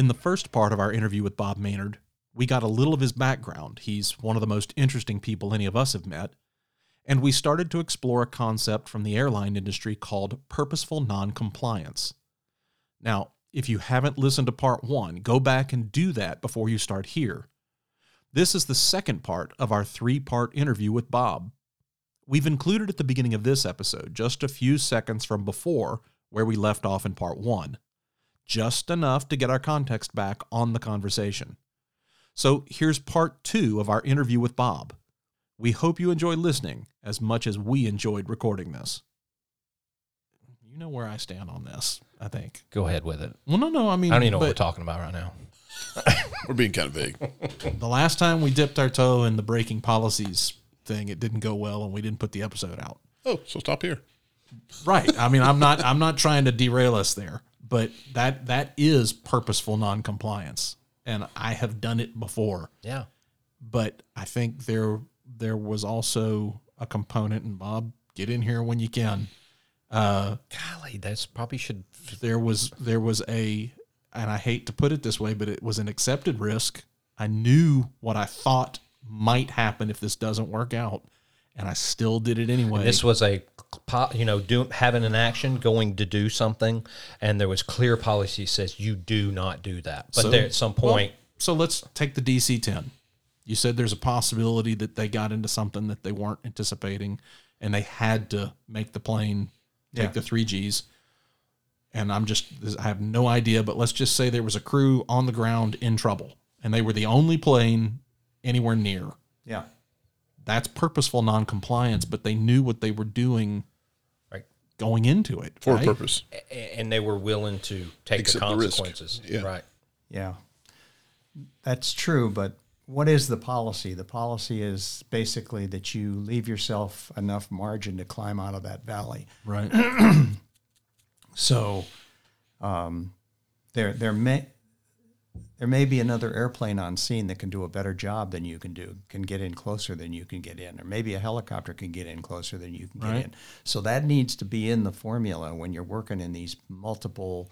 In the first part of our interview with Bob Maynard, we got a little of his background. He's one of the most interesting people any of us have met. And we started to explore a concept from the airline industry called purposeful noncompliance. Now, if you haven't listened to part one, go back and do that before you start here. This is the second part of our three part interview with Bob. We've included at the beginning of this episode just a few seconds from before where we left off in part one, just enough to get our context back on the conversation. So here's part two of our interview with Bob. We hope you enjoy listening as much as we enjoyed recording this. You know where I stand on this, I think. Go ahead with it. Well, no, no, I mean, I don't even know what we're talking about right now. We're being kind of vague. the last time we dipped our toe in the breaking policies thing, it didn't go well, and we didn't put the episode out. Oh, so stop here. Right. I mean, I'm not I'm not trying to derail us there, but that that is purposeful noncompliance, and I have done it before. Yeah. But I think there there was also a component, and Bob, get in here when you can. Uh, Golly, that's probably should. there was there was a, and I hate to put it this way, but it was an accepted risk. I knew what I thought might happen if this doesn't work out, and I still did it anyway. This was a, you know, do, having an action, going to do something, and there was clear policy says you do not do that. But So- there at some Well, point, so let's take the DC 10. You said there's a possibility that they got into something that they weren't anticipating and they had to make the plane take Yeah. the 3Gs. And I'm just, I have no idea, but let's just say there was a crew on the ground in trouble and they were the only plane anywhere near. Yeah. That's purposeful noncompliance, but they knew what they were doing Right. going into it. For right? a purpose. and they were willing to take Accept the the consequences. Yeah. Right. Yeah. That's true, but what is the policy? The policy is basically that you leave yourself enough margin to climb out of that valley. Right. So um, there there may there may be another airplane on scene that can do a better job than you can do, can get in closer than you can get in, or maybe a helicopter can get in closer than you can get Right. in. So that needs to be in the formula when you're working in these multiple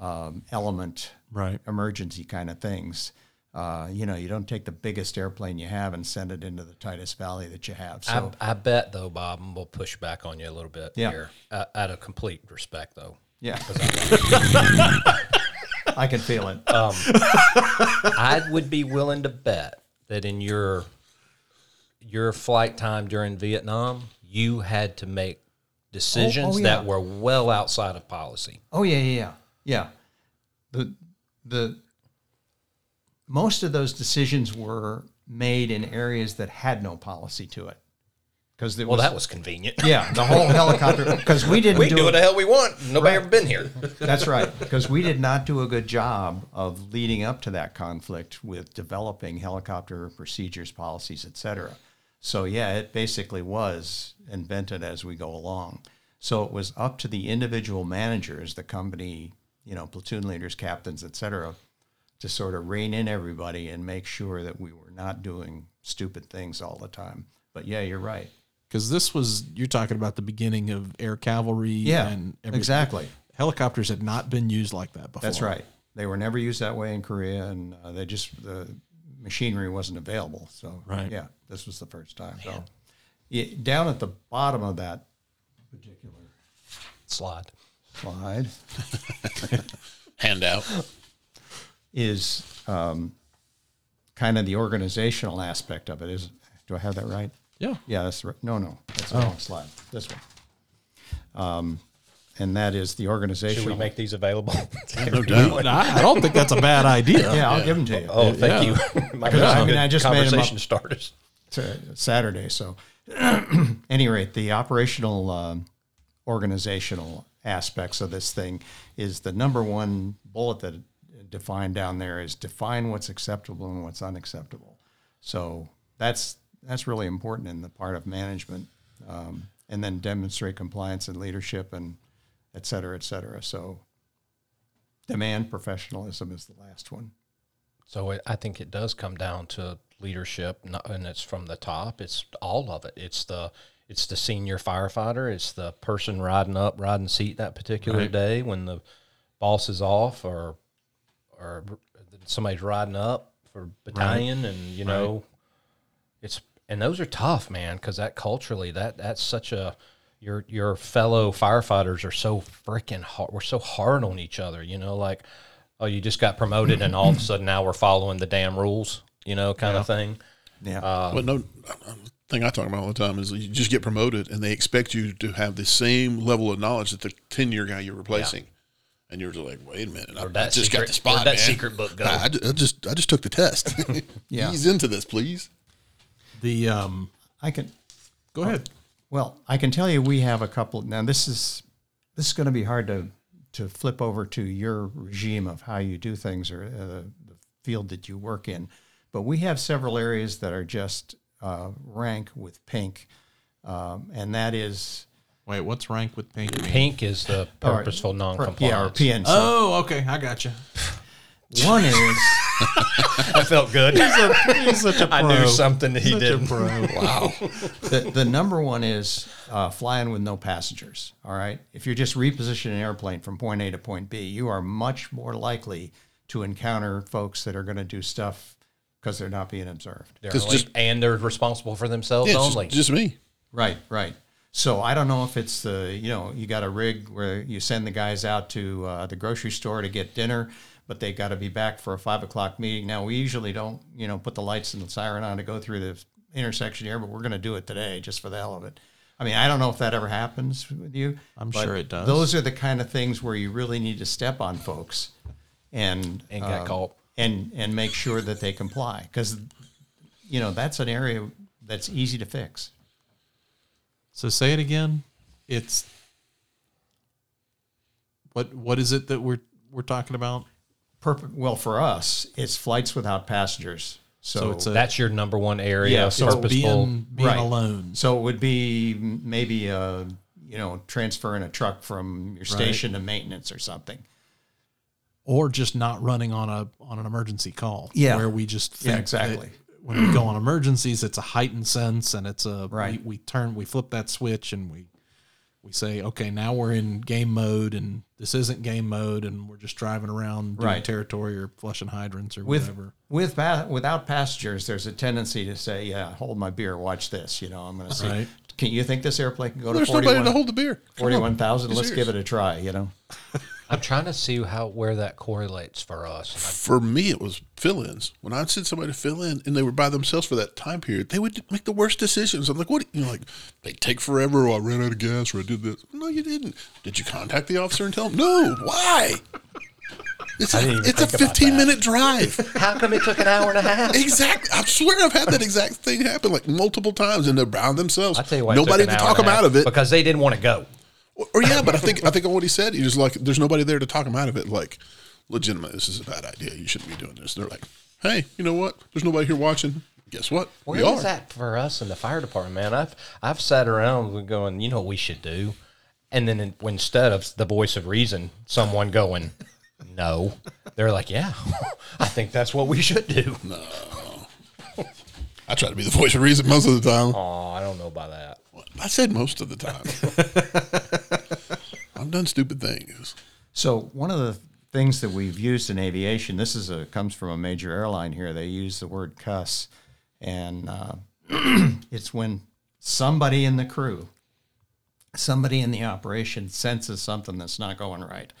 um, element Right. emergency kind of things. Uh, you know, you don't take the biggest airplane you have and send it into the tightest valley that you have. So I, I bet though, Bob, and we'll push back on you a little bit Yeah. here. Uh, out of complete respect, though. yeah, I can feel it. Um, I would be willing to bet that in your your flight time during Vietnam, you had to make decisions oh, oh yeah. that were well outside of policy. Oh yeah, yeah, yeah, yeah. The the most of those decisions were made in areas that had no policy to it, because Well, that was convenient. yeah the whole helicopter because we didn't We do do what the hell we want. Nobody ever been here. That's right, because we did not do a good job of leading up to that conflict with developing helicopter procedures, policies, etc. So yeah, it basically was invented as we go along. So it was up to the individual managers, the company, you know, platoon leaders, captains, etc., to sort of rein in everybody and make sure that we were not doing stupid things all the time. But yeah, you're right. Because this was, you're talking about the beginning of air cavalry. Yeah, and everything. exactly. Helicopters had not been used like that before. That's right. They were never used that way in Korea, and uh, they just the machinery wasn't available. So Right. yeah, this was the first time. So yeah, down at the bottom of that particular Slide. slide Handout. is um, kind of the organizational aspect of it. Is do I have that right? Yeah. Yeah, that's right. No, no, that's the wrong slide. This one. Um, and that is the organization. Should we make these available? No doubt. I, I don't think that's a bad idea. yeah, I'll give them to you. oh, thank Yeah. you. My I mean, I just made 'em up. conversation starters. to Saturday. So, any rate, the operational um, organizational aspects of this thing is the number one bullet that defined down there is define what's acceptable and what's unacceptable. So that's that's really important in the part of management, um, and then demonstrate compliance and leadership and et cetera, et cetera. So demand professionalism is the last one. So it, I think it does come down to leadership, not, and it's from the top. It's all of it. It's the it's the senior firefighter. It's the person riding up, riding seat that particular Right. day when the boss is off, or or somebody's riding up for battalion, and you know, it's and those are tough, man, because that culturally that that's such a your your fellow firefighters are so freaking hard. We're so hard on each other, you know, like oh, you just got promoted, and all of a sudden now we're following the damn rules, you know, kind of thing. Yeah. Uh, but no, thing I talk about all the time is you just get promoted and they expect you to have the same level of knowledge that the 10 year guy you're replacing. And you're just like, wait a minute, I, I that just got the spot, that man. secret book go? I, I I just, I just took the test. Yeah. He's into this, please. The um, I can. go ahead. Well, I can tell you we have a couple. Now this is this is going to be hard to to flip over to your regime of how you do things or uh, the field that you work in, but we have several areas that are just uh, rank with pink, um, and that is Wait, what's rank with pink? mean? Pink is the purposeful yeah, or non-compliance. PNC. Oh, okay, I got you. One is I felt good. He's such a pro. I knew something that he Such a didn't. pro. Wow. the, the number one is uh, flying with no passengers. All right. If you're just repositioning an airplane from point A to point B, you are much more likely to encounter folks that are going to do stuff because they're not being observed. They're It's only- just- and they're responsible for themselves Yeah, only. just, just me. Right, right. So I don't know if it's the you know you got a rig where you send the guys out to uh, the grocery store to get dinner, but they got to be back for a five o'clock meeting. Now we usually don't you know put the lights and the siren on to go through the intersection here, but we're going to do it today just for the hell of it. I mean, I don't know if that ever happens with you. I'm sure it does. Those are the kind of things where you really need to step on folks and And get uh, caught. and and make sure that they comply because you know that's an area that's easy to fix. So say it again. It's what what is it that we're we're talking about? Perp- well, for us, it's flights without passengers. So, So it's a That's your number one area. Yeah, so purposeful. being being Right. alone. so it would be maybe uh you know transferring a truck from your station to maintenance or something. or just not running on a on an emergency call. Yeah. where we just Yeah, exactly. that when we go on emergencies, it's a heightened sense, and it's a Right. We, we turn, we flip that switch, and we we say, okay, now we're in game mode, and this isn't game mode, and we're just driving around doing Right. territory or flushing hydrants or With whatever. with pa- without passengers, there's a tendency to say, "Yeah, hold my beer, watch this." You know, I'm going to say, Right. "Can you think this airplane can go There's to nobody 41 to hold the beer. 41,000? Let's serious. give it a try." You know, I'm trying to see how where that correlates for us. For me, it was fill-ins. When I'd send somebody to fill in, and they were by themselves for that time period, they would make the worst decisions. I'm like, "What?" You know, like they take forever. Or I ran out of gas, or I did this. No, you didn't. Did you contact the officer and tell him? No. Why? It's a, it's a 15 minute drive. How come it took an hour and a half? exactly. I swear I've had that exact thing happen like multiple times, and they're by themselves. I tell you what, it took nobody an to hour talk them out of it. because they didn't want to go. Or, yeah, but I think I think on what he said, he was like, "There's nobody there to talk him out of it." Like, legitimate, this is a bad idea. You shouldn't be doing this. They're like, "Hey, you know what? There's nobody here watching. Guess what? Where we is are." that for us in the fire department, man? I've I've sat around going, you know what we should do, and then instead of the voice of reason, someone going, no, they're like, yeah, I think that's what we should do. No, I try to be the voice of reason most of the time. Oh, I don't know about that. I said most of the time. I've done stupid things. So one of the things that we've used in aviation, this is a comes from a major airline here. They use the word cuss, and uh, it's when somebody in the crew, somebody in the operation senses something that's not going right,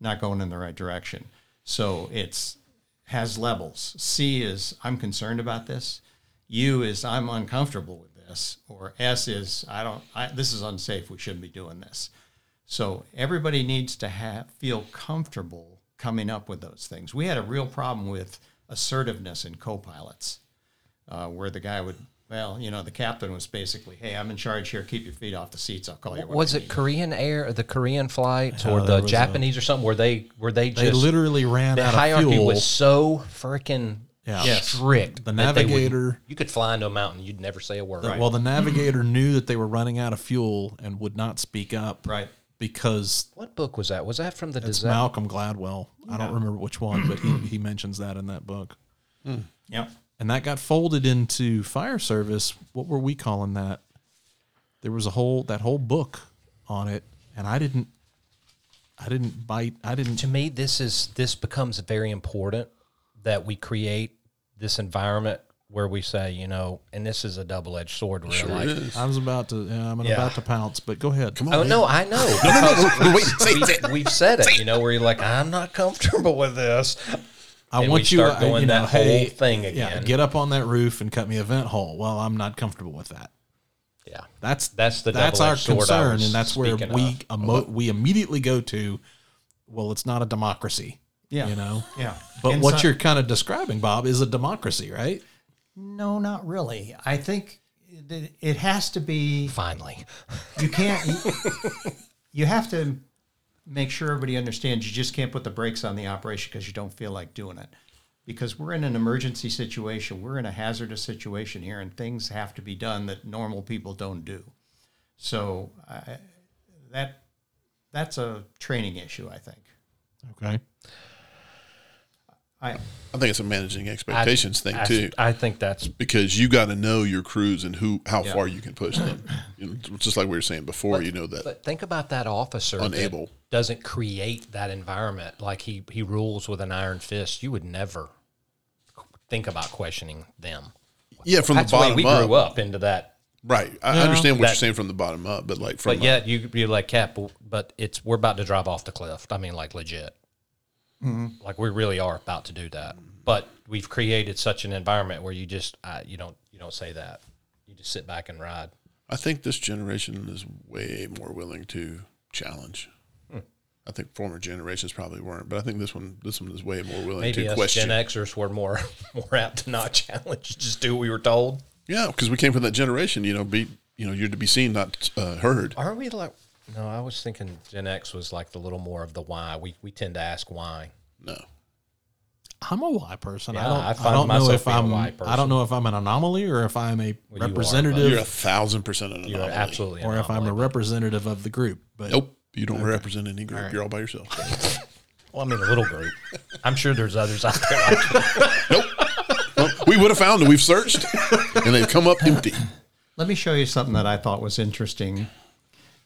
not going in the right direction. So it's has levels. C is I'm concerned about this. U is I'm uncomfortable with this, or S is I don't. I, this is unsafe. We shouldn't be doing this. So everybody needs to have feel comfortable coming up with those things. We had a real problem with assertiveness in co-pilots, uh, where the guy would, well, you know, the captain was basically, "Hey, I'm in charge here. Keep your feet off the seats. I'll call you." Was I it need Korean Air, the Korean flight, or there the was a- Japanese or something? Where they were they They just literally ran the out hierarchy of fuel. was so freaking Yeah. strict. The that they would- navigator- you could fly into a mountain, you'd never say a word. Well, the navigator knew that they were running out of fuel and would not speak up. Right. Because What book was that? Was that from the it's design? Malcolm Gladwell. I don't remember which one, but he, he mentions that in that book. Hmm. Yep. And that got folded into fire service. What were we calling that? There was a whole that whole book on it, and I didn't. I didn't bite. I didn't. to me this is this becomes very important that we create this environment where we say you know and this is a double-edged sword where Sure like is. I was about to. Yeah, I'm Yeah. about to pounce, but go ahead. Come oh, on. oh man. no i know No, no, no. because Wait, say it, say it. we've said it you know where you're like i'm not comfortable with this I And want we you. start I- going you know, that hey, whole thing Yeah, again. get up on that roof and cut me a vent hole. Well, I'm not comfortable with that. yeah That's That's the that's our double-edged sword I concern, and that's where we of. emo- we immediately go to. Well, it's not a democracy. Yeah. you know. Yeah. But And what so- you're kind of describing, Bob, is a democracy, right? No, not really. I think it, it has to be. finally You can't. You, you have to make sure everybody understands. You just can't put the brakes on the operation because you don't feel like doing it. Because we're in an emergency situation, we're in a hazardous situation here, and things have to be done that normal people don't do. So I, that that's a training issue, I think. Okay. I I think it's a managing expectations thing I, too, I think that's because you got to know your crews and who how Yeah. far you can push them. You know, just like we were saying before, you know that But think about that officer Unable. that doesn't create that environment. Like he he rules with an iron fist. You would never think about questioning them. yeah from That's the the bottom we up, grew up into that. right? I understand what That- you're saying from the bottom up, but like from But yet you you're like Cap, but it's we're about to drive off the cliff. I mean, like legit. Like we really are about to do that. But we've created such an environment where you just uh, you don't you don't say that. You just sit back and ride. I think this generation is way more willing to challenge. Hmm. I think former generations probably weren't, but I think this one this one is way more willing Maybe to us question. Gen Xers were more more apt to not challenge, just do what we were told. Yeah, because we came from that generation. You know, be you know, you're to be seen, not uh, heard. Are we like? No, I was thinking Gen X was like the little more of the why. We we tend to ask why. No, I'm a Y person. I Yeah, don't. I I, don't know if being a I'm. Y I person. don't know if I'm an anomaly or if I'm a representative you are, representative, you're a thousand percent an You're anomaly. absolutely. or if I'm a representative of the group. But Nope, you don't represent any group. You're all by yourself. Well, I mean, a little group. I'm sure there's others out there. Like Well, we would have found them. We've searched, and they've come up empty. let me show you something that I thought was interesting,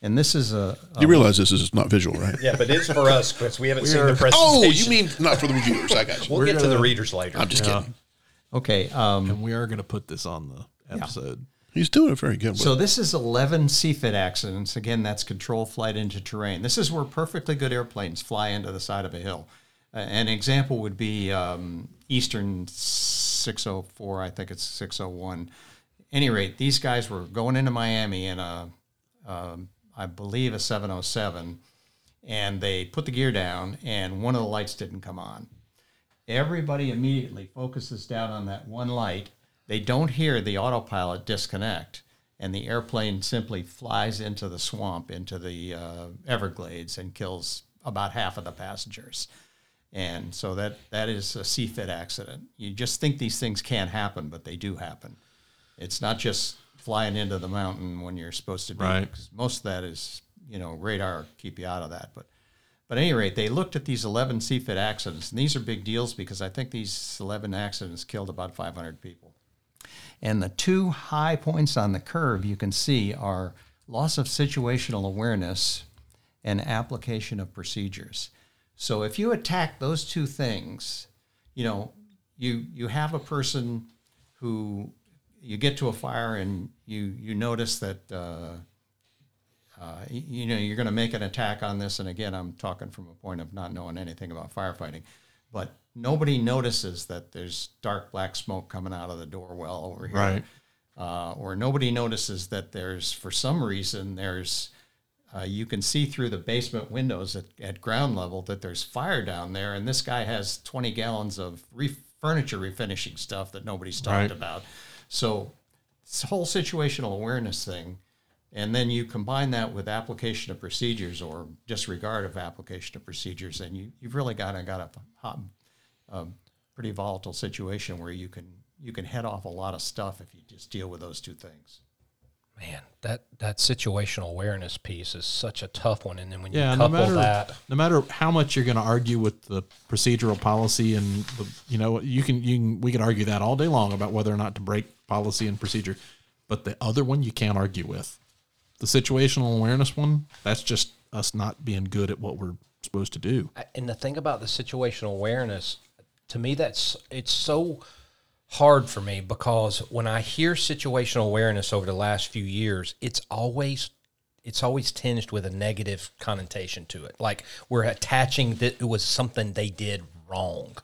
and this is a, a You realize this is not visual, right? yeah, but it's for us, Chris. We haven't seen the presentation. Oh, you mean not for the viewers? I got you. We'll get to the readers later. I'm just kidding. okay. Um, and we are going to put this on the episode. He's doing it very good. One. So this is 11 CFIT accidents. Again, that's control flight into terrain. This is where perfectly good airplanes fly into the side of a hill. Uh, an example would be um, Eastern 604, I think it's 601. Any rate, these guys were going into Miami in a, um, I believe, a 707, and they put the gear down, and one of the lights didn't come on. Everybody immediately focuses down on that one light. They don't hear the autopilot disconnect, and the airplane simply flies into the swamp, into the uh, Everglades, and kills about half of the passengers. And so that that is a CFIT accident. You just think these things can't happen, but they do happen. It's not just flying into the mountain when you're supposed to be. Right. 'cause Most of that is, you know, radar keep you out of that. But but at any rate, they looked at these 11 CFIT accidents, and these are big deals because I think these 11 accidents killed about 500 people. And the two high points on the curve you can see are loss of situational awareness and application of procedures. So if you attack those two things, you know, you you have a person who you get to a fire and you you notice that uh, uh, you know you're going to make an attack on this and again i'm talking from a point of not knowing anything about firefighting but nobody notices that there's dark black smoke coming out of the door well over here Right. uh, or nobody notices that there's for some reason there's uh, you can see through the basement windows at, at ground level that there's fire down there and this guy has 20 gallons of re- furniture refinishing stuff that nobody's talked Right. about so this whole situational awareness thing and then you combine that with application of procedures or disregard of application of procedures and you, you've really got a, got a um, pretty volatile situation where you can you can head off a lot of stuff if you just deal with those two things Man, that that situational awareness piece is such a tough one, and then when you Yeah, no matter that, no matter how much you're going to argue with the procedural policy and the, you know you can you can we can argue that all day long about whether or not to break policy and procedure, but the other one you can't argue with, the situational awareness one. That's just us not being good at what we're supposed to do. And the thing about the situational awareness to me that's it's so hard for me because when i hear situational awareness over the last few years it's always it's always tinged with a negative connotation to it. Like we're attaching that it was something they did wrong.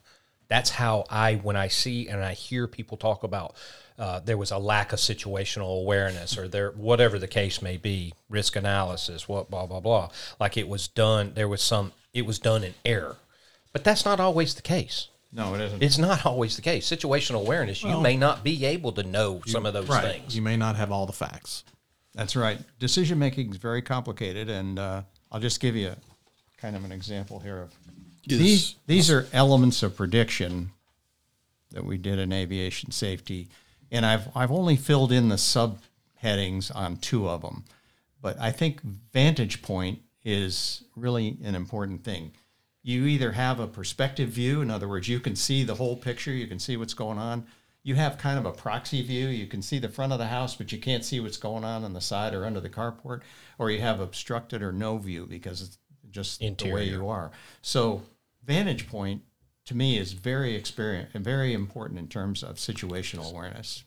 That's how i when i see and i hear people talk about uh, there was a lack of situational awareness or there whatever the case may be risk analysis what blah blah blah. Like it was done there was some it was done in error. But that's not always the case No, it isn't. it's not always the case situational awareness you may not be able to know some of those Right. things You may not have all the facts. That's right. Decision making is very complicated, and uh, I'll just give you a, kind of an example here of Yes. these. These are elements of prediction that we did in aviation safety, and I've I've only filled in the subheadings on two of them, but I think vantage point is really an important thing. You either have a perspective view, in other words, you can see the whole picture, you can see what's going on. You have kind of a proxy view, you can see the front of the house, but you can't see what's going on on the side or under the carport, or you have obstructed or no view because it's just the way you are. So, vantage point to me is very experience and very important in terms of situational awareness.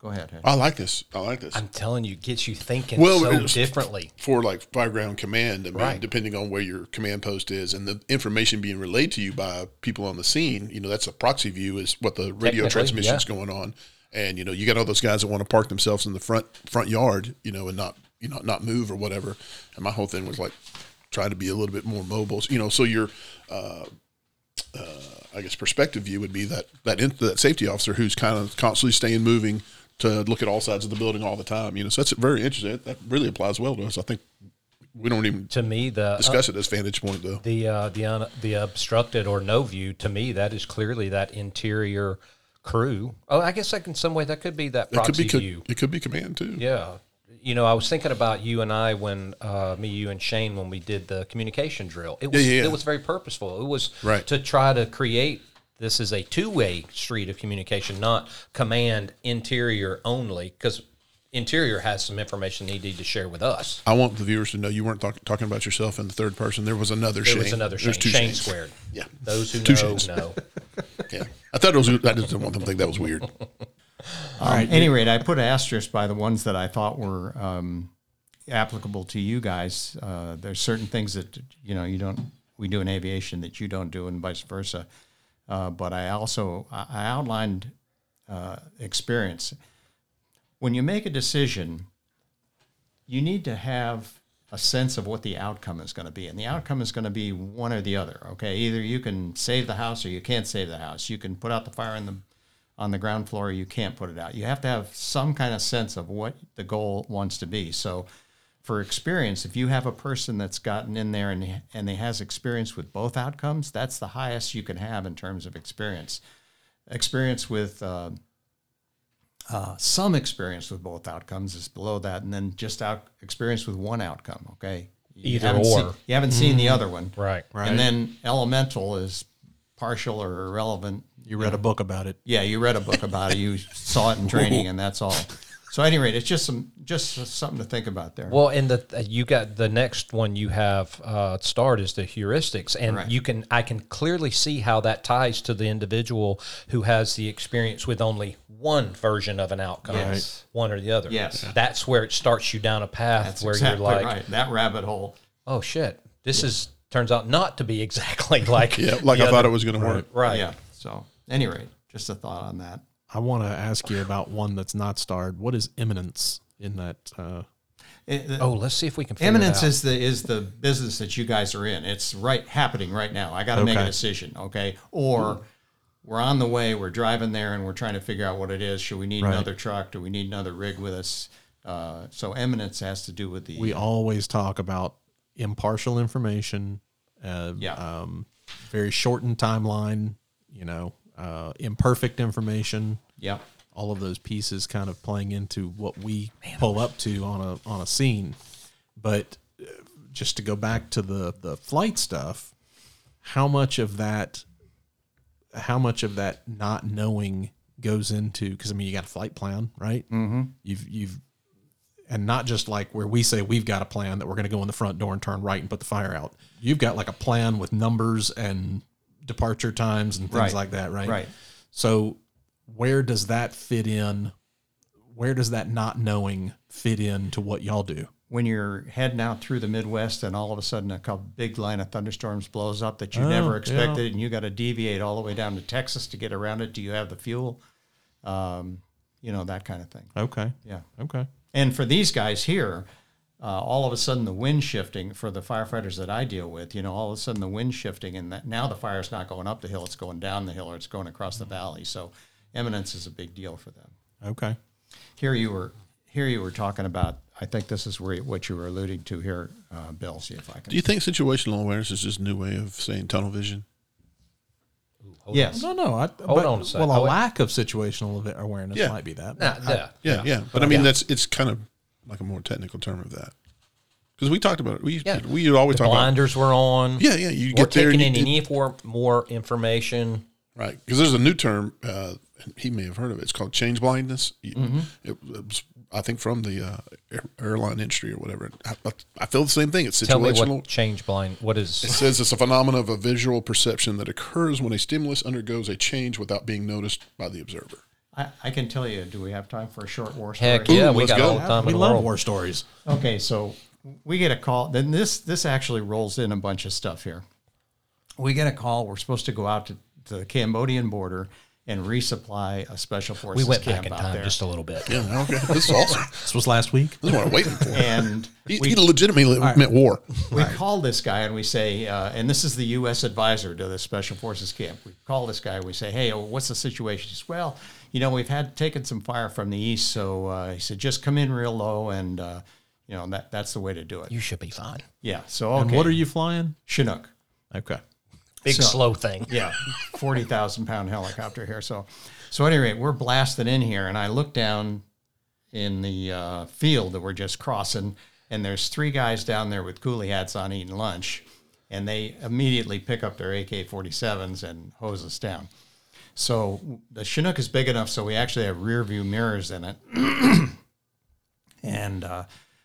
Go ahead. Ed. I like this. I like this. i'm telling you it gets you thinking Well, so differently for like fire ground command, I mean, Right. depending on where your command post is and the information being relayed to you by people on the scene, you know, that's a proxy view is what the radio Technically, transmission is yeah. going on. And, you know, you got all those guys that want to park themselves in the front front yard, you know, and not, you know, not move or whatever. And my whole thing was like try to be a little bit more mobile, you know, so your, uh, uh, I guess perspective view would be that, that, in, that safety officer who's kind of constantly staying moving to look at all sides of the building all the time, you know, so that's very interesting. That really applies well to us. I think we don't even to me the discuss it as vantage point though. the uh, the un, the obstructed or no view to me that is clearly that interior crew. Oh, I guess like in some way that could be that It could be view. it could be command too. Yeah, you know, I was thinking about you and I when uh, me, you, and Shane when we did the communication drill. It was yeah, yeah. it was very purposeful. It was Right. to try to create. This is a two-way street of communication, not command interior only, because interior has some information they need to share with us. I want the viewers to know you weren't talk- talking about yourself in the third person. There was another There Shane. was another Shane, There's two Shane Shanes. squared. Yeah. Those who Two know Shanes. know. Yeah, I thought it was. I just didn't want them to think that was weird. All right. Any rate, I put an asterisk by the ones that I thought were um, applicable to you guys. Uh, there's certain things that you know you don't we do in aviation that you don't do, and vice versa. Uh, but I also I outlined uh, experience. When you make a decision, you need to have a sense of what the outcome is going to be. And the outcome is going to be one or the other. Okay. Either you can save the house or you can't save the house. You can put out the fire in the on the ground floor or you can't put it out. You have to have some kind of sense of what the goal wants to be. So for experience, if you have a person that's gotten in there and and they has experience with both outcomes, that's the highest you can have in terms of experience. Experience with uh, uh, some experience with both outcomes is below that, and then just out experience with one outcome. Okay, You Either haven't or. seen- you haven't seen the other one, Right. Right. And then elemental is partial or irrelevant. You read a book about it. Yeah, you read a book about it. You saw it in training, and that's all. So, at any rate, it's just some just something to think about there. Well, and the uh, you got the next one you have uh, start is the heuristics, and Right. you can I can clearly see how that ties to the individual who has the experience with only one version of an outcome, Yes. one or the other. Yes. that's where it starts you down a path that's where exactly you're like, right. That rabbit hole. oh shit, this is turns out not to be exactly like Yeah, like the I thought it was going to work. Right. Yeah. So, at any rate, just a thought on that. I want to ask you about one that's not starred. What is imminence in that? Uh, It- Oh, let's see if we can. Figure Imminence it out. is the is the business that you guys are in. It's right happening right now. I got to make a decision, okay? Or we're on the way. We're driving there, and we're trying to figure out what it is. Should we need Right. another truck? Do we need another rig with us? Uh, so imminence has to do with the we always talk about impartial information, uh, Yeah. um, very shortened timeline, you know, uh, imperfect information, yeah all of those pieces kind of playing into what we pull up to on a on a scene. But uh, just to go back to the the flight stuff, how much of that, how much of that not knowing goes into because I mean you got a flight plan, right? Mm-hmm. You've you've and not just like where we say we've got a plan that we're going to go in the front door and turn right and put the fire out. You've got like a plan with numbers and departure times and things Right. like that, right? Right. So where does that fit in? Where does that not knowing fit in to what y'all do? when you're heading out through the Midwest and all of a sudden a big line of thunderstorms blows up that you Oh, never yeah. expected and you got to deviate all the way down to Texas to get around it. Do you have the fuel? Um, you know, that kind of thing. Okay. Yeah. Okay. And for these guys here, uh, all of a sudden the wind shifting for the firefighters that I deal with, you know, all of a sudden the wind shifting and that now the fire's not going up the hill, it's going down the hill or it's going across the valley. So imminence is a big deal for them. Okay. Here you were here you were talking about. I think this is where you- what you were alluding to here, uh, Bill. See if I can. Do you think situational awareness is just a new way of saying tunnel vision? Hold yes. No, no. I, Hold but- on a sec. Well, a Oh, lack of situational awareness Yeah. might be that. Nah, yeah. Yeah, yeah. But I mean, that's it's kind of like a more technical term of that because we talked about it. We Yeah. we always The talk about blinders were on. yeah, yeah. You We're get there taking and in any for more information. right because there's a new term. Uh, he may have heard of it. It's called change blindness. Mm-hmm. It, it was, I think, from the uh, air, airline industry or whatever. I, I feel the same thing. It's situational. what change blind. What is? It says it's a phenomenon of a visual perception that occurs when a stimulus undergoes a change without being noticed by the observer. I, I can tell you. Do we have time for a short war story? Heck yeah, Ooh, we got go. all the time we in the love world. war stories. Okay, so we get a call. Then this this actually rolls in a bunch of stuff here. We get a call. We're supposed to go out to, to the Cambodian border and resupply a special forces. We forces went camp back in time there. just a little bit. Yeah, okay, this is awesome. This was last week. This is what I'm waiting for. and He, we, he legitimately meant war. we call this guy and we say, uh, and this is the U.S. advisor to the Special Forces camp. We call this guy. and We say, hey, what's the situation? He says, well, you know, we've had taken some fire from the east, so uh, he said, just come in real low, and uh, you know that that's the way to do it. You should be fine. Yeah. So okay. And what are you flying? Chinook? Okay. Big So- slow thing. Yeah, forty thousand pound helicopter here. So, so at any rate, we're blasted in here, and I look down in the uh, field that we're just crossing, and there's three guys down there with coolie hats on eating lunch, and they immediately pick up their AK-47s and hose us down. So the Chinook is big enough, so we actually have rear view mirrors in it. and uh,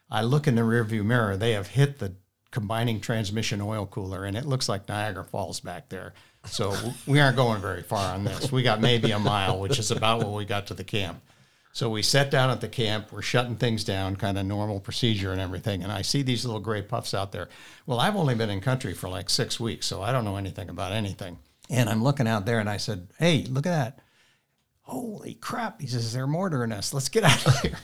I look in the rear view mirror, they have hit the combining transmission oil cooler, and it looks like Niagara Falls back there. So we aren't going very far on this. We got maybe a mile, which is about what we got to the camp. So we sat down at the camp. We're shutting things down, kind of normal procedure and everything. And I see these little gray puffs out there. Well, I've only been in country for like six weeks, so I don't know anything about anything. And I'm looking out there, and I said, "Hey, look at that! Holy crap!" He says, "They're mortaring us. Let's get out of here."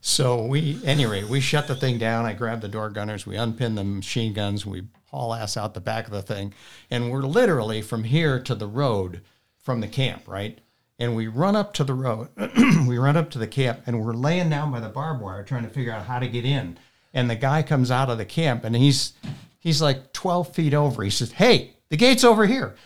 So we, anyway, we shut the thing down. I grabbed the door gunners. We unpin the machine guns. We haul ass out the back of the thing, and we're literally from here to the road from the camp, right? And we run up to the road. we run up to the camp, and we're laying down by the barbed wire trying to figure out how to get in. And the guy comes out of the camp, and he's he's like 12 feet over. He says, "Hey, the gate's over here."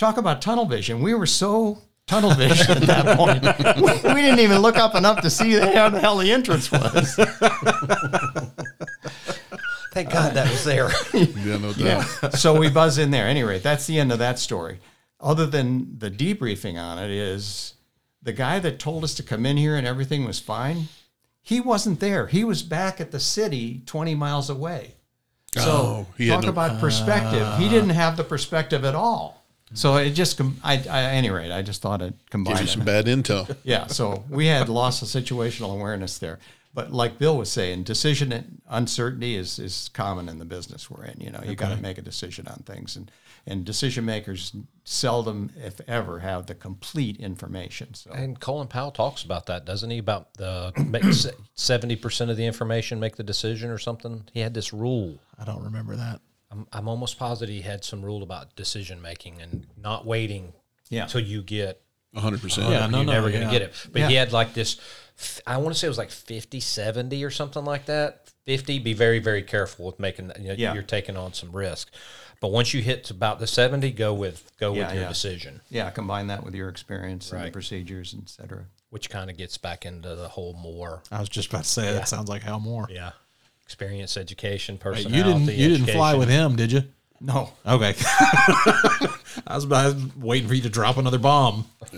Talk about tunnel vision. We were so tunnel vision at that point. we, we didn't even look up enough to see how the hell the entrance was. Thank God that was there. Yeah, no doubt. so we buzz in there. Anyway, that's the end of that story. Other than the debriefing on it is the guy that told us to come in here and everything was fine. He wasn't there. He was back at the city 20 miles away. So Oh, he talk no- about perspective. he ah. didn't have the perspective at all. So it just, com- I, I, at any rate, I just thought it Give combined. you it. some bad intel. Yeah, so we had loss of situational awareness there. But like Bill was saying, decision uncertainty is, is common in the business we're in. You know, you got to make a decision on things, and and decision makers seldom, if ever, have the complete information. So And Colin Powell talks about that, doesn't he? About the seventy percent of the information make the decision or something. He had this rule. I don't remember that. I'm, I'm almost positive he had some rule about decision making and not waiting Yeah. till you get. 100%. Yeah, no, you're no, never going to get it. But Yeah. he had like this. I want to say it was like 50, 70 or something like that. 50, be very, very careful with making that. You know, Yeah. You're taking on some risk. But once you hit about the 70, go with go Yeah, with your yeah. decision, yeah, combine that with your experience and the procedures, et cetera. which kind of gets back into the whole more. I was just about to say that sounds like Hal Moore. Yeah. Experience, education, Hey, personality. you didn't you didn't fly with him, did you? No, Okay. I was, I was waiting for you to drop another bomb. I was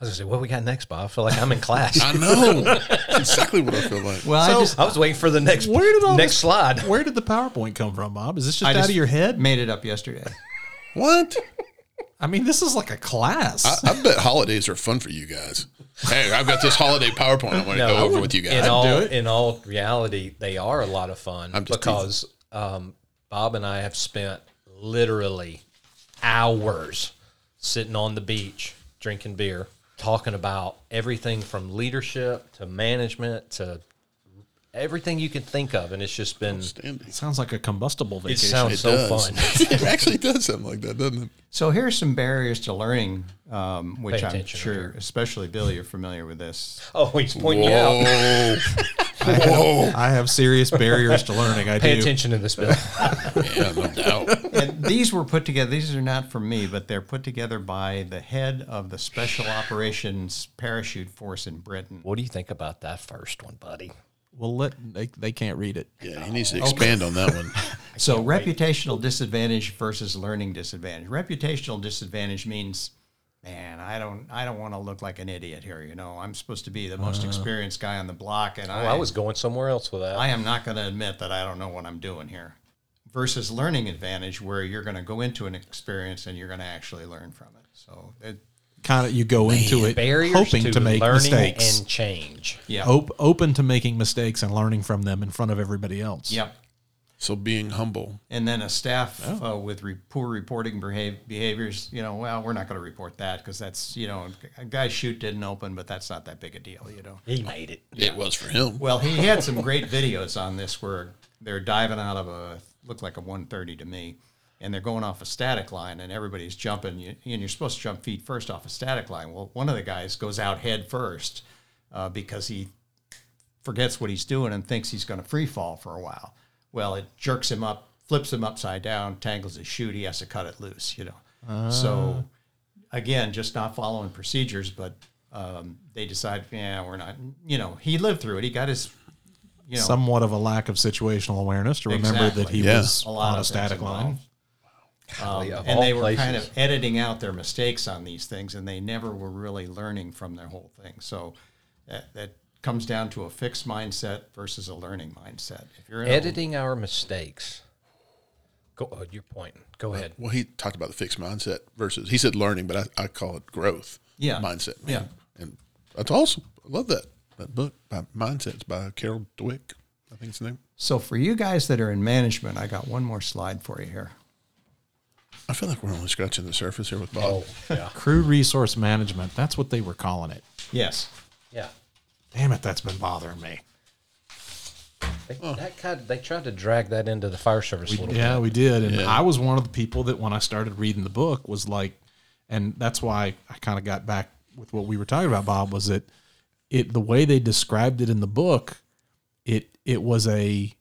gonna say, what we got next, Bob? I feel like I'm in class. I know. That's exactly what I feel like. Well, I just I was waiting for the next Where did all next this- slide. Where did the PowerPoint come from, Bob? Is this just I out just of your head? made it up yesterday. What? I mean, this is like a class. I, I bet holidays are fun for you guys. Hey, I've got this holiday PowerPoint I want to No, go over with you guys. In all, do it. in all reality, they are a lot of fun I'm because um, Bob and I have spent literally hours sitting on the beach drinking beer, talking about everything from leadership to management to everything you can think of, and it's just been. Outstanding. Sounds like a combustible vacation. It sounds It so does. fun. it actually does sound like that, doesn't it? So here's some barriers to learning, um, which I'm attention, sure, especially Bill, you're familiar with this. Oh, he's pointing you out. Whoa. Whoa. I have serious barriers to learning. I Pay do. attention to this, Bill. Yeah, no doubt. And these were put together. These are not from me, but they're put together by the head of the Special Operations Parachute Force in Britain. what do you think about that first one, buddy? Well, let they, they can't read it. Yeah, he needs to expand on that one. So reputational disadvantage versus learning disadvantage. Reputational disadvantage means, man, I don't, I don't want to look like an idiot here. You know, I'm supposed to be the most uh-huh. experienced guy on the block, and Oh, I, I was going somewhere else with that. I am not going to admit that I don't know what I'm doing here. Versus learning advantage, where you're going to go into an experience and you're going to actually learn from it. So, it, Kind of, you go into it Barriers hoping to, to, make learning mistakes, and change. yeah, Op- open to making mistakes and learning from them in front of everybody else. yep. So being humble. And then a staff uh, with re- poor reporting behave- behaviors, you know, well, we're not going to report that because that's, you know, a guy's chute didn't open, but that's not that big a deal, you know. He made it. It was for him. Well, he had some great videos on this where they're diving out of a looked like a 130 to me, and they're going off a static line, and everybody's jumping, you- and you're supposed to jump feet first off a static line. Well, one of the guys goes out head first uh, because he forgets what he's doing and thinks he's going to free fall for a while. Well, it jerks him up, flips him upside down, tangles his chute. He has to cut it loose, you know. So again, just not following procedures, but um, they decide, yeah, we're not. You know, he lived through it. He got his, you know, Somewhat of a lack of situational awareness to remember that he Yeah. was a lot on a static things line. Involved. Golly, um, and they were kind of editing out their mistakes on these things, and they never were really learning from their whole thing. So that, that comes down to a fixed mindset versus a learning mindset. If you're in a- editing our mistakes. Go. Oh, you're pointing. Go uh, ahead. Well, he talked about the fixed mindset versus, he said learning, but I, I call it growth Yeah. mindset. Yeah. Man. And that's awesome. I love that. That book by Mindsets by Carol Dweck, I think it's the name. so for you guys that are in management, I got one more slide for you here. I feel like we're only scratching the surface here with Bob. Oh, yeah, Crew resource management. That's what they were calling it. Yes. yeah. Damn it, that's been bothering me. They, That kind of, they tried to drag that into the fire service a little Yeah, bit. we did. And Yeah. I was one of the people that when I started reading the book was like, and that's why I kind of got back with what we were talking about, Bob, was that it the way they described it in the book, it it was a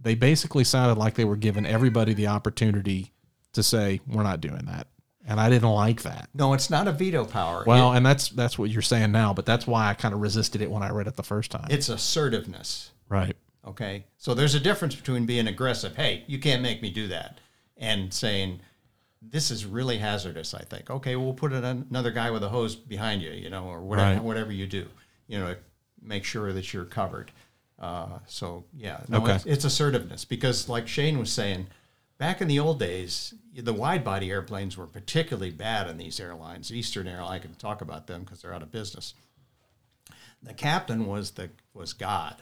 they basically sounded like they were giving everybody the opportunity to say, We're not doing that. And I didn't like that. No, it's not a veto power. Well, and that's that's what you're saying now, but that's why I kind of resisted it when I read it the first time. it's assertiveness. right. Okay. So there's a difference between being aggressive, hey, you can't make me do that, and saying, this is really hazardous, I think. Okay, we'll put an, another guy with a hose behind you, you know, or whatever, Right. whatever you do, you know, make sure that you're covered. Uh, so, yeah, no, Okay. it's, it's assertiveness because, like Shane was saying, back in the old days, the wide body airplanes were particularly bad in these airlines. Eastern Air, I can talk about them because they're out of business. The captain was the was God.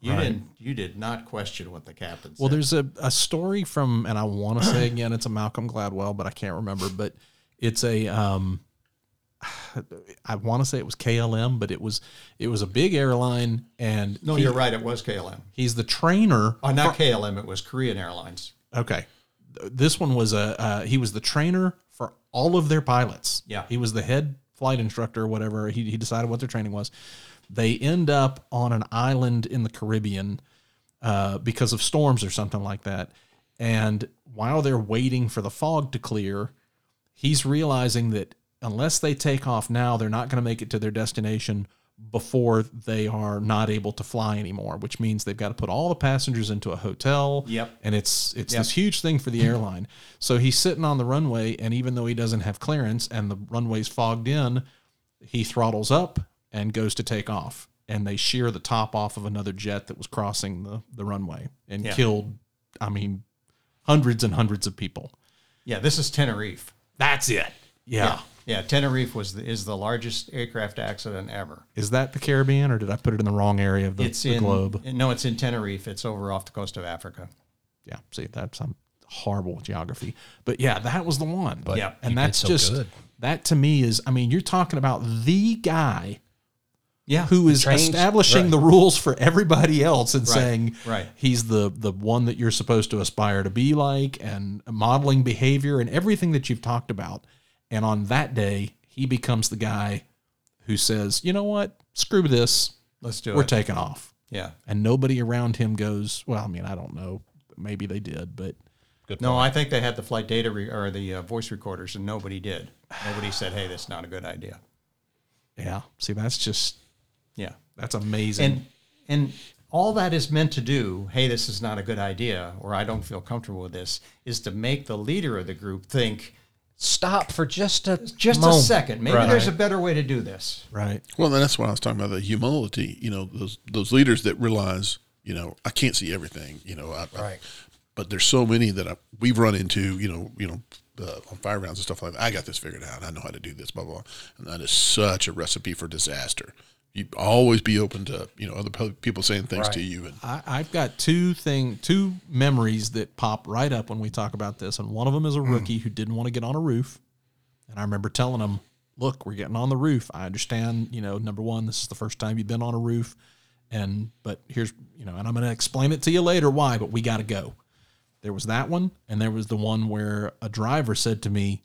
You Right. didn't. You did not question what the captain said. Well, there's a, a story from, and I want to say again, it's a Malcolm Gladwell, but I can't remember. But it's a, um, I want to say it was KLM, but it was it was a big airline, and no, he- you're right. It was KLM. he's the trainer. Oh, not KLM. It was Korean Airlines. Okay, this one was a uh, he was the trainer for all of their pilots. Yeah. he was the head flight instructor or whatever. He he decided what their training was. They end up on an island in the Caribbean uh, because of storms or something like that. And while they're waiting for the fog to clear, he's realizing that unless they take off now, they're not going to make it to their destination before they are not able to fly anymore, which means they've got to put all the passengers into a hotel. Yep. And it's it's Yep. this huge thing for the airline. So he's sitting on the runway, and even though he doesn't have clearance and the runway's fogged in, he throttles up and goes to take off, and they shear the top off of another jet that was crossing the the runway and Yeah. killed. I mean, hundreds and hundreds of people. Yeah, this is Tenerife. That's it. Yeah. Yeah, Tenerife was the, is the largest aircraft accident ever. Is that the Caribbean, or did I put it in the wrong area of the, It's the in globe? No, it's in Tenerife. It's over off the coast of Africa. Yeah. See, that's I'm horrible with geography, but yeah, that was the one. But Yeah, and that's so just good. that to me is. I mean, you're talking about the guy Yeah, who is Trains- establishing right. the rules for everybody else and saying right. he's the the one that you're supposed to aspire to be like and modeling behavior and everything that you've talked about and on that day he becomes the guy who says you know what screw this let's do it. we're taking off yeah. and nobody around him goes well i mean i don't know maybe they did but Good No, point. I think they had the flight data re- or the uh, voice recorders, and nobody did. Nobody said, "Hey, that's not a good idea." yeah see that's just Yeah, that's amazing and and all that is meant to do, "Hey, this is not a good idea," or "I don't feel comfortable with this," is to make the leader of the group think, Stop for just a "Just moment. a second, maybe Right. there's a better way to do this." right Well, that's what I was talking about. The humility, you know, those those leaders that realize, you know, I can't see everything, you know, I, I- Right. but there's so many that I, we've run into, you know, you know, uh, on fire rounds and stuff like that. I got this figured out. I know how to do this, blah blah. blah. And that is such a recipe for disaster. You always be open to, you know, other people saying things to you, and I, I've got two thing, two memories that pop right up when we talk about this, and one of them is a rookie who didn't want to get on a roof, and I remember telling him, "Look, we're getting on the roof. I understand. You know, number one, this is the first time you've been on a roof, and but here's you know, and I'm going to explain it to you later why, but we got to go." There was that one, and there was the one where a driver said to me,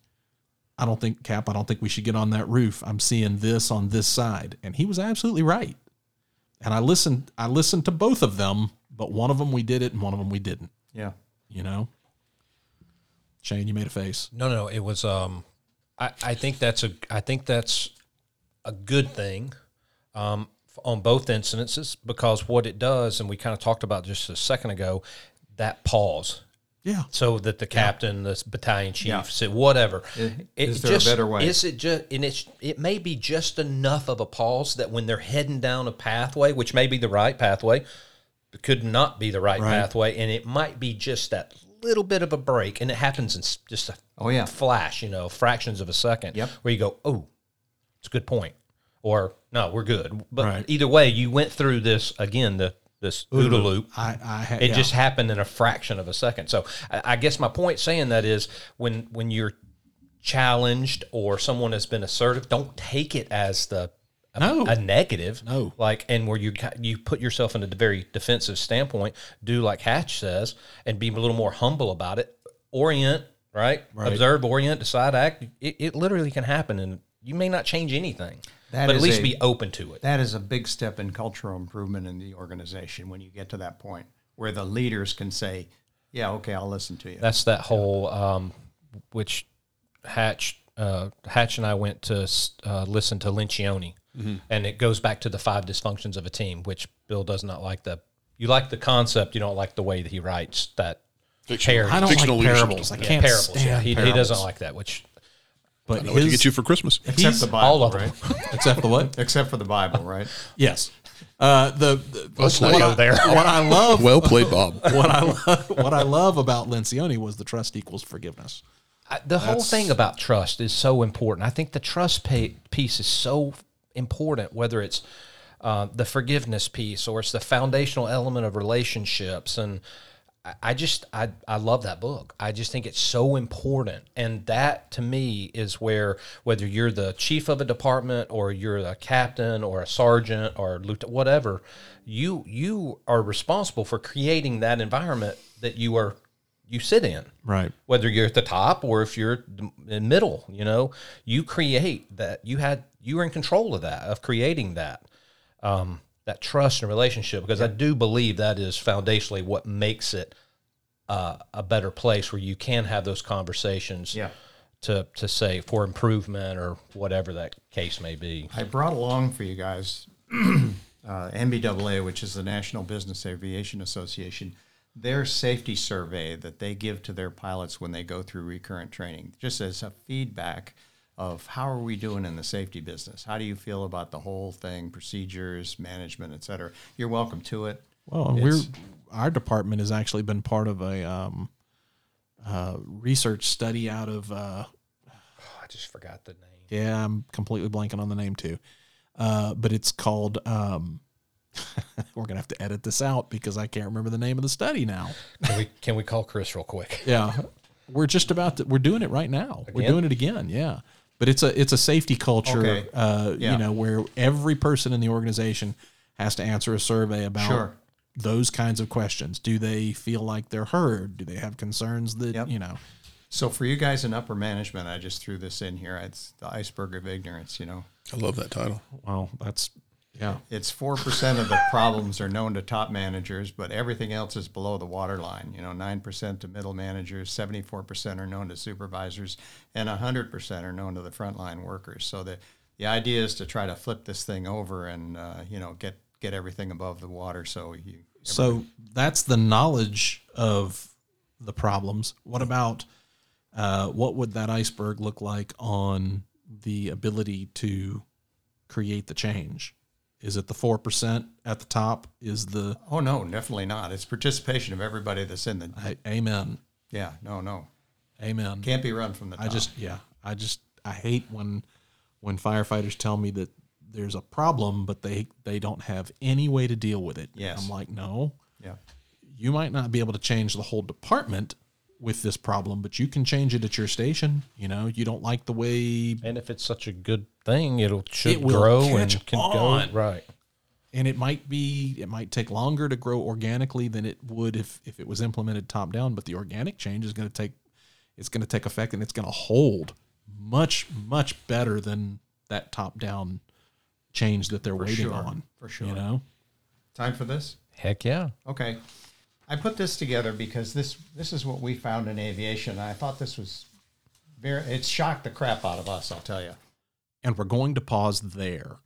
I don't think Cap, I don't think we should get on that roof. I'm seeing this on this side. And he was absolutely right. And I listened I listened to both of them, but one of them we did it and one of them we didn't, Yeah, you know? Shane, you made a face. No, no, it was. Um, I, I think that's a. I think that's a good thing, um, on both incidences because what it does, and we kind of talked about just a second ago, that pause. Yeah. So that the captain, the battalion chief, Yeah. said whatever. Is- It is there a better way? Is it just? And it's it may be just enough of a pause that when they're heading down a pathway, which may be the right pathway, it could not be the right, Right. pathway, and it might be just that little bit of a break, and it happens in just a Oh, yeah. flash, you know, fractions of a second, Yep. where you go, oh, it's a good point, or no, we're good. But Right. either way, you went through this again, the this OODA loop. I, I had It yeah. just happened in a fraction of a second. So I, I guess my point saying that is when when you're challenged or someone has been assertive, don't take it as the a, No. a negative. No. like and where you you put yourself in a very defensive standpoint, do like Hatch says, and be a little more humble about it. Orient, right? Right. Observe, orient, decide, act. It, it literally can happen, and you may not change anything, That but at least a- be open to it. that is a big step in cultural improvement in the organization when you get to that point where the leaders can say, "Yeah, okay, I'll listen to you." That's that whole um, which Hatch uh, Hatch and I went to uh, listen to Lencioni, and it goes back to the five dysfunctions of a team, which Bill does not like. The you like the concept, you don't like the way that he writes that fictional, I don't fictional like leadership parables. I can't parables. stand Yeah, he, he doesn't like that. Which But I know what to his, get you for Christmas. Except he's- the Bible, all of right? them. except the what? Except for the Bible, right? Yes. Uh, the, the Well what, played. I, there. what I love Well played, Bob. what I love, what I love about Lencioni was the trust equals forgiveness. I, the whole thing about trust is so important. I think the trust pay, piece is so important, whether it's uh, the forgiveness piece or it's the foundational element of relationships. And I, just, I, I love that book. I just think it's so important. And that to me is where, whether you're the chief of a department or you're a captain or a sergeant or lieutenant, whatever, you, you are responsible for creating that environment that you are, you sit in Right. whether you're at the top or if you're in middle you know you create that you had you were in control of that of creating that um, that trust and relationship because i do believe that is foundationally what makes it uh, a better place where you can have those conversations Yeah. to to say for improvement or whatever that case may be. I brought along for you guys uh, NBAA, which is the National Business Aviation Association, their safety survey that they give to their pilots when they go through recurrent training, just as a feedback of how are we doing in the safety business? How do you feel about the whole thing, procedures, management, et cetera? You're welcome to it. Well, and we're our department has actually been part of a um, uh, research study out of. Uh, Oh, I just forgot the name. yeah, I'm completely blanking on the name too, uh, but it's called. Um, we're gonna have to edit this out because I can't remember the name of the study now. Can we can we call Chris real quick? Yeah, we're just about to. We're doing it right now. We're doing it again. Yeah, but it's a it's a safety culture. Okay. Uh, Yeah. You know where every person in the organization has to answer a survey about Sure. those kinds of questions. Do they feel like they're heard? Do they have concerns that Yep. you know? So for you guys in upper management, I just threw this in here. It's the iceberg of ignorance. You know, I love that title. Well, that's yeah. it's four percent of the problems are known to top managers, but everything else is below the waterline. You know, nine percent to middle managers, seventy-four percent are known to supervisors, and hundred percent are known to the frontline workers. So the the idea is to try to flip this thing over and uh, you know get get everything above the water. So you So that's the knowledge of the problems. What about uh, what would that iceberg look like on the ability to create the change? Is it the four percent at the top? Is the oh no, definitely not. It's participation of everybody that's in the I, amen, yeah no no amen? can't be run from the top. I just yeah, I just I hate when when firefighters tell me that there's a problem, but they they don't have any way to deal with it. Yes. I'm like, no, yeah. you might not be able to change the whole department with this problem, but you can change it at your station. You know, you don't like the way, And if it's such a good thing, it'll should It will grow catch and can on. go right. and it might be, it might take longer to grow organically than it would if if it was implemented top down. But the organic change is going to take, it's going to take effect and it's going to hold much much better than that top down change that they're waiting sure. on. For sure. you know. Time for this. Heck yeah. Okay. I put this together because this this is what we found in aviation. And I thought this was very it shocked the crap out of us, I'll tell you. and we're going to pause there.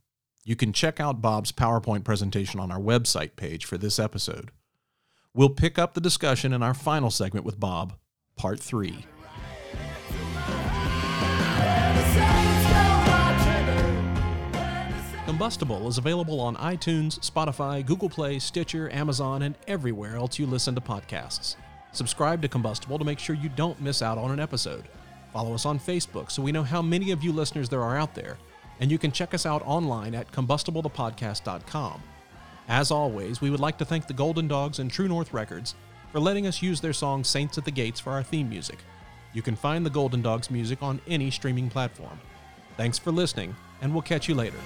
You can check out Bob's PowerPoint presentation on our website page for this episode. We'll pick up the discussion in our final segment with Bob, part three. Combustible is available on iTunes, Spotify, Google Play, Stitcher, Amazon, and everywhere else you listen to podcasts. Subscribe to Combustible to make sure you don't miss out on an episode. Follow us on Facebook so we know how many of you listeners there are out there. And you can check us out online at combustiblethepodcast.com. As always, we would like to thank the Golden Dogs and True North Records for letting us use their song Saints at the Gates for our theme music. You can find the Golden Dogs music on any streaming platform. Thanks for listening, and we'll catch you later.